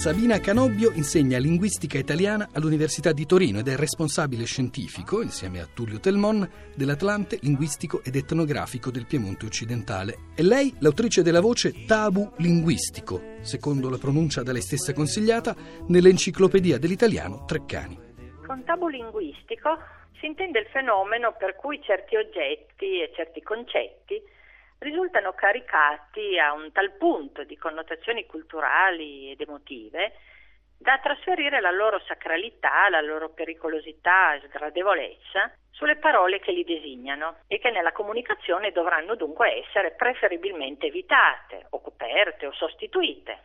Sabina Canobbio insegna linguistica italiana all'Università di Torino ed è responsabile scientifico, insieme a Tullio Telmon, dell'Atlante linguistico ed etnografico del Piemonte occidentale. È lei l'autrice della voce Tabu linguistico, secondo la pronuncia da lei stessa consigliata nell'Enciclopedia dell'Italiano Treccani. Con tabu linguistico si intende il fenomeno per cui certi oggetti e certi concetti risultano caricati a un tal punto di connotazioni culturali ed emotive da trasferire la loro sacralità, la loro pericolosità e sgradevolezza sulle parole che li designano e che nella comunicazione dovranno dunque essere preferibilmente evitate o coperte o sostituite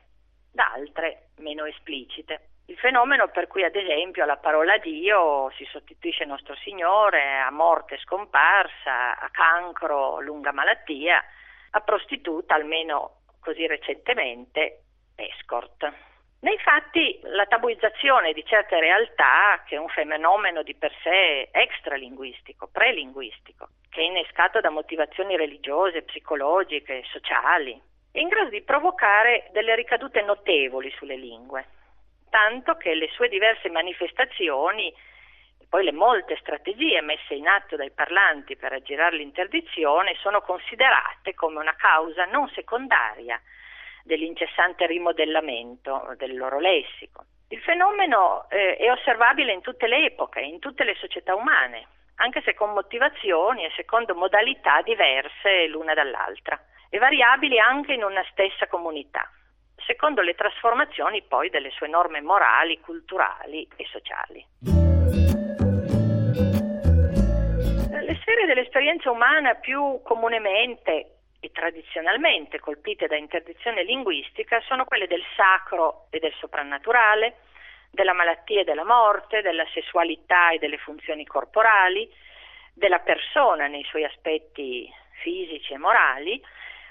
da altre meno esplicite. Il fenomeno per cui ad esempio alla parola Dio si sostituisce nostro Signore, a morte scomparsa, a cancro, lunga malattia, a prostituta, almeno così recentemente, escort. Nei fatti la tabuizzazione di certe realtà, che è un fenomeno di per sé extralinguistico, prelinguistico, che è innescato da motivazioni religiose, psicologiche, sociali, è in grado di provocare delle ricadute notevoli sulle lingue tanto che le sue diverse manifestazioni poi le molte strategie messe in atto dai parlanti per aggirare l'interdizione sono considerate come una causa non secondaria dell'incessante rimodellamento del loro lessico. Il fenomeno eh, è osservabile in tutte le epoche, in tutte le società umane, anche se con motivazioni e secondo modalità diverse l'una dall'altra, e variabili anche in una stessa comunità secondo le trasformazioni poi delle sue norme morali, culturali e sociali. Le sfere dell'esperienza umana più comunemente e tradizionalmente colpite da interdizione linguistica sono quelle del sacro e del soprannaturale, della malattia e della morte, della sessualità e delle funzioni corporali, della persona nei suoi aspetti fisici e morali,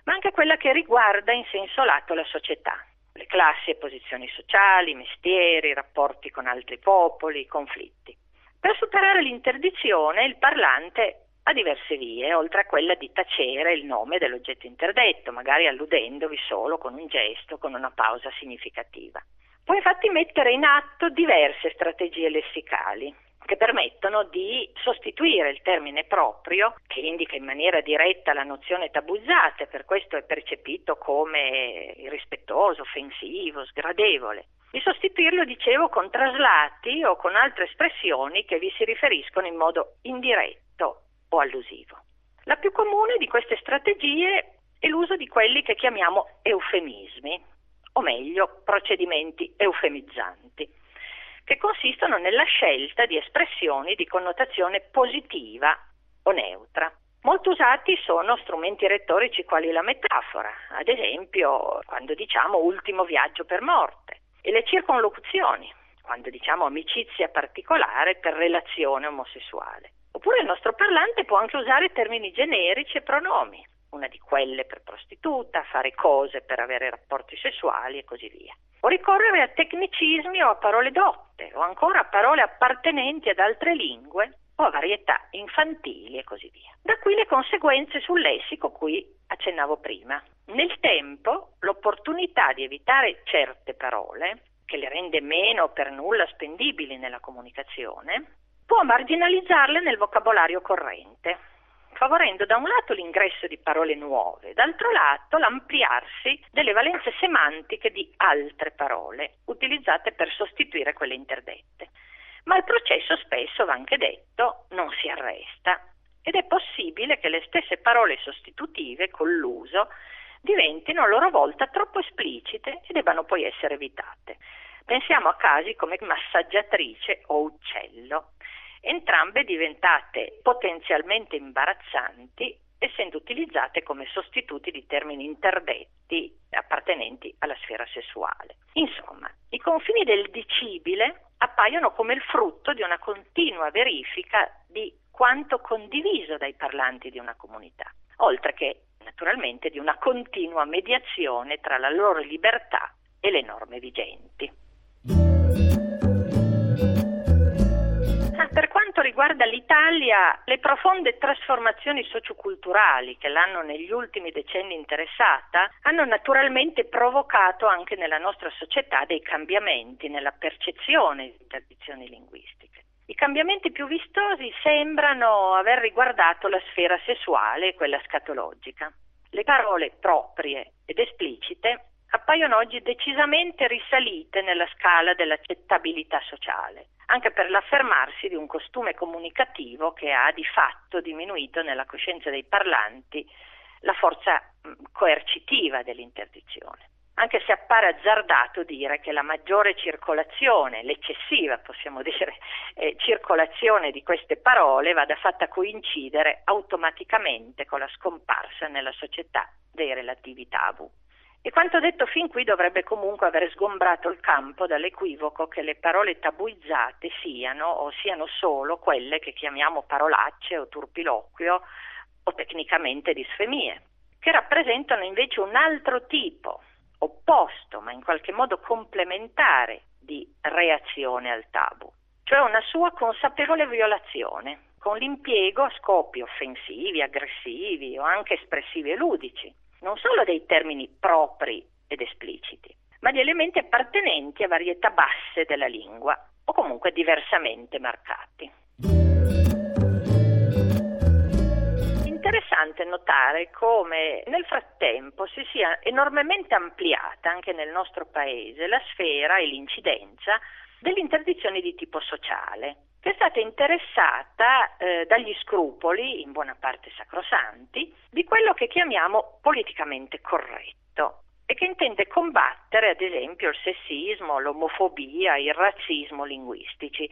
ma anche quella che riguarda in senso lato la società, le classi e posizioni sociali, mestieri, rapporti con altri popoli, conflitti. Per superare l'interdizione il parlante ha diverse vie, oltre a quella di tacere il nome dell'oggetto interdetto, magari alludendovi solo con un gesto, con una pausa significativa. Può infatti mettere in atto diverse strategie lessicali, che permettono di sostituire il termine proprio, che indica in maniera diretta la nozione tabuzzata e per questo è percepito come irrispettoso, offensivo, sgradevole, di sostituirlo, dicevo, con traslati o con altre espressioni che vi si riferiscono in modo indiretto o allusivo. La più comune di queste strategie è l'uso di quelli che chiamiamo eufemismi, o meglio, procedimenti eufemizzanti che consistono nella scelta di espressioni di connotazione positiva o neutra. Molto usati sono strumenti retorici quali la metafora, ad esempio quando diciamo ultimo viaggio per morte, e le circonlocuzioni, quando diciamo amicizia particolare per relazione omosessuale. Oppure il nostro parlante può anche usare termini generici e pronomi, una di quelle per prostituta, fare cose per avere rapporti sessuali e così via. O ricorrere a tecnicismi o a parole dotte, o ancora a parole appartenenti ad altre lingue o a varietà infantili e così via. Da qui le conseguenze sul lessico cui accennavo prima. Nel tempo l'opportunità di evitare certe parole, che le rende meno per nulla spendibili nella comunicazione, può marginalizzarle nel vocabolario corrente favorendo da un lato l'ingresso di parole nuove, d'altro lato l'ampliarsi delle valenze semantiche di altre parole utilizzate per sostituire quelle interdette. Ma il processo spesso, va anche detto, non si arresta ed è possibile che le stesse parole sostitutive con l'uso diventino a loro volta troppo esplicite e debbano poi essere evitate. Pensiamo a casi come massaggiatrice o uccello entrambe diventate potenzialmente imbarazzanti essendo utilizzate come sostituti di termini interdetti appartenenti alla sfera sessuale. Insomma, i confini del dicibile appaiono come il frutto di una continua verifica di quanto condiviso dai parlanti di una comunità, oltre che naturalmente di una continua mediazione tra la loro libertà e le norme vigenti. Riguarda l'Italia, le profonde trasformazioni socioculturali che l'hanno negli ultimi decenni interessata hanno naturalmente provocato anche nella nostra società dei cambiamenti nella percezione di tradizioni linguistiche. I cambiamenti più vistosi sembrano aver riguardato la sfera sessuale e quella scatologica. Le parole proprie ed esplicite appaiono oggi decisamente risalite nella scala dell'accettabilità sociale, anche per l'affermarsi di un costume comunicativo che ha di fatto diminuito nella coscienza dei parlanti la forza coercitiva dell'interdizione. Anche se appare azzardato dire che la maggiore circolazione, l'eccessiva possiamo dire, eh, circolazione di queste parole vada fatta coincidere automaticamente con la scomparsa nella società dei relativi tabù. E quanto detto fin qui dovrebbe comunque aver sgombrato il campo dall'equivoco che le parole tabuizzate siano o siano solo quelle che chiamiamo parolacce o turpiloquio o tecnicamente disfemie, che rappresentano invece un altro tipo, opposto ma in qualche modo complementare di reazione al tabù, cioè una sua consapevole violazione con l'impiego a scopi offensivi, aggressivi o anche espressivi e ludici non solo dei termini propri ed espliciti, ma di elementi appartenenti a varietà basse della lingua o comunque diversamente marcati. Interessante notare come nel frattempo si sia enormemente ampliata anche nel nostro paese la sfera e l'incidenza dell'interdizione di tipo sociale, che è stata interessata eh, dagli scrupoli, in buona parte sacrosanti, di quello che chiamiamo politicamente corretto e che intende combattere ad esempio il sessismo, l'omofobia, il razzismo linguistici,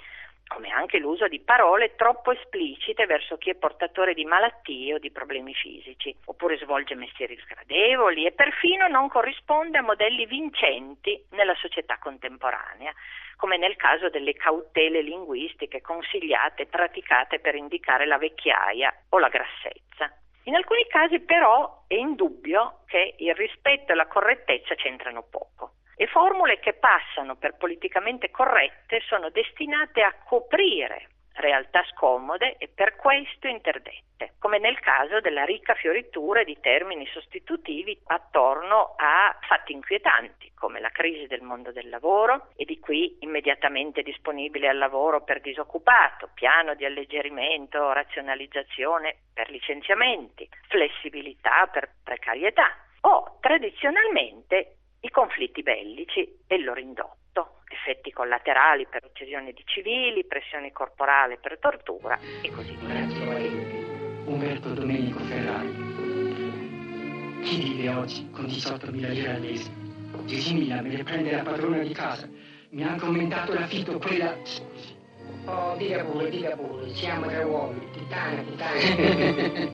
come anche l'uso di parole troppo esplicite verso chi è portatore di malattie o di problemi fisici, oppure svolge mestieri sgradevoli e perfino non corrisponde a modelli vincenti nella società contemporanea, come nel caso delle cautele linguistiche consigliate e praticate per indicare la vecchiaia o la grassezza. In alcuni casi però è indubbio che il rispetto e la correttezza c'entrano poco e formule che passano per politicamente corrette sono destinate a coprire realtà scomode e per questo interdette, come nel caso della ricca fioritura di termini sostitutivi attorno a fatti inquietanti, come la crisi del mondo del lavoro e di qui immediatamente disponibile al lavoro per disoccupato, piano di alleggerimento, razionalizzazione per licenziamenti, flessibilità per precarietà o tradizionalmente i conflitti bellici e il loro indotto, effetti collaterali per uccisione di civili, pressione corporale per tortura e così via. Umberto Domenico Ferrari. Chi vive oggi con 18.000 lire al mese? 10.000 me le prende la padrona di casa. Mi ha commentato l'affitto quella... Oh, dica pure, dica pure, siamo tre uomini, titana, titana.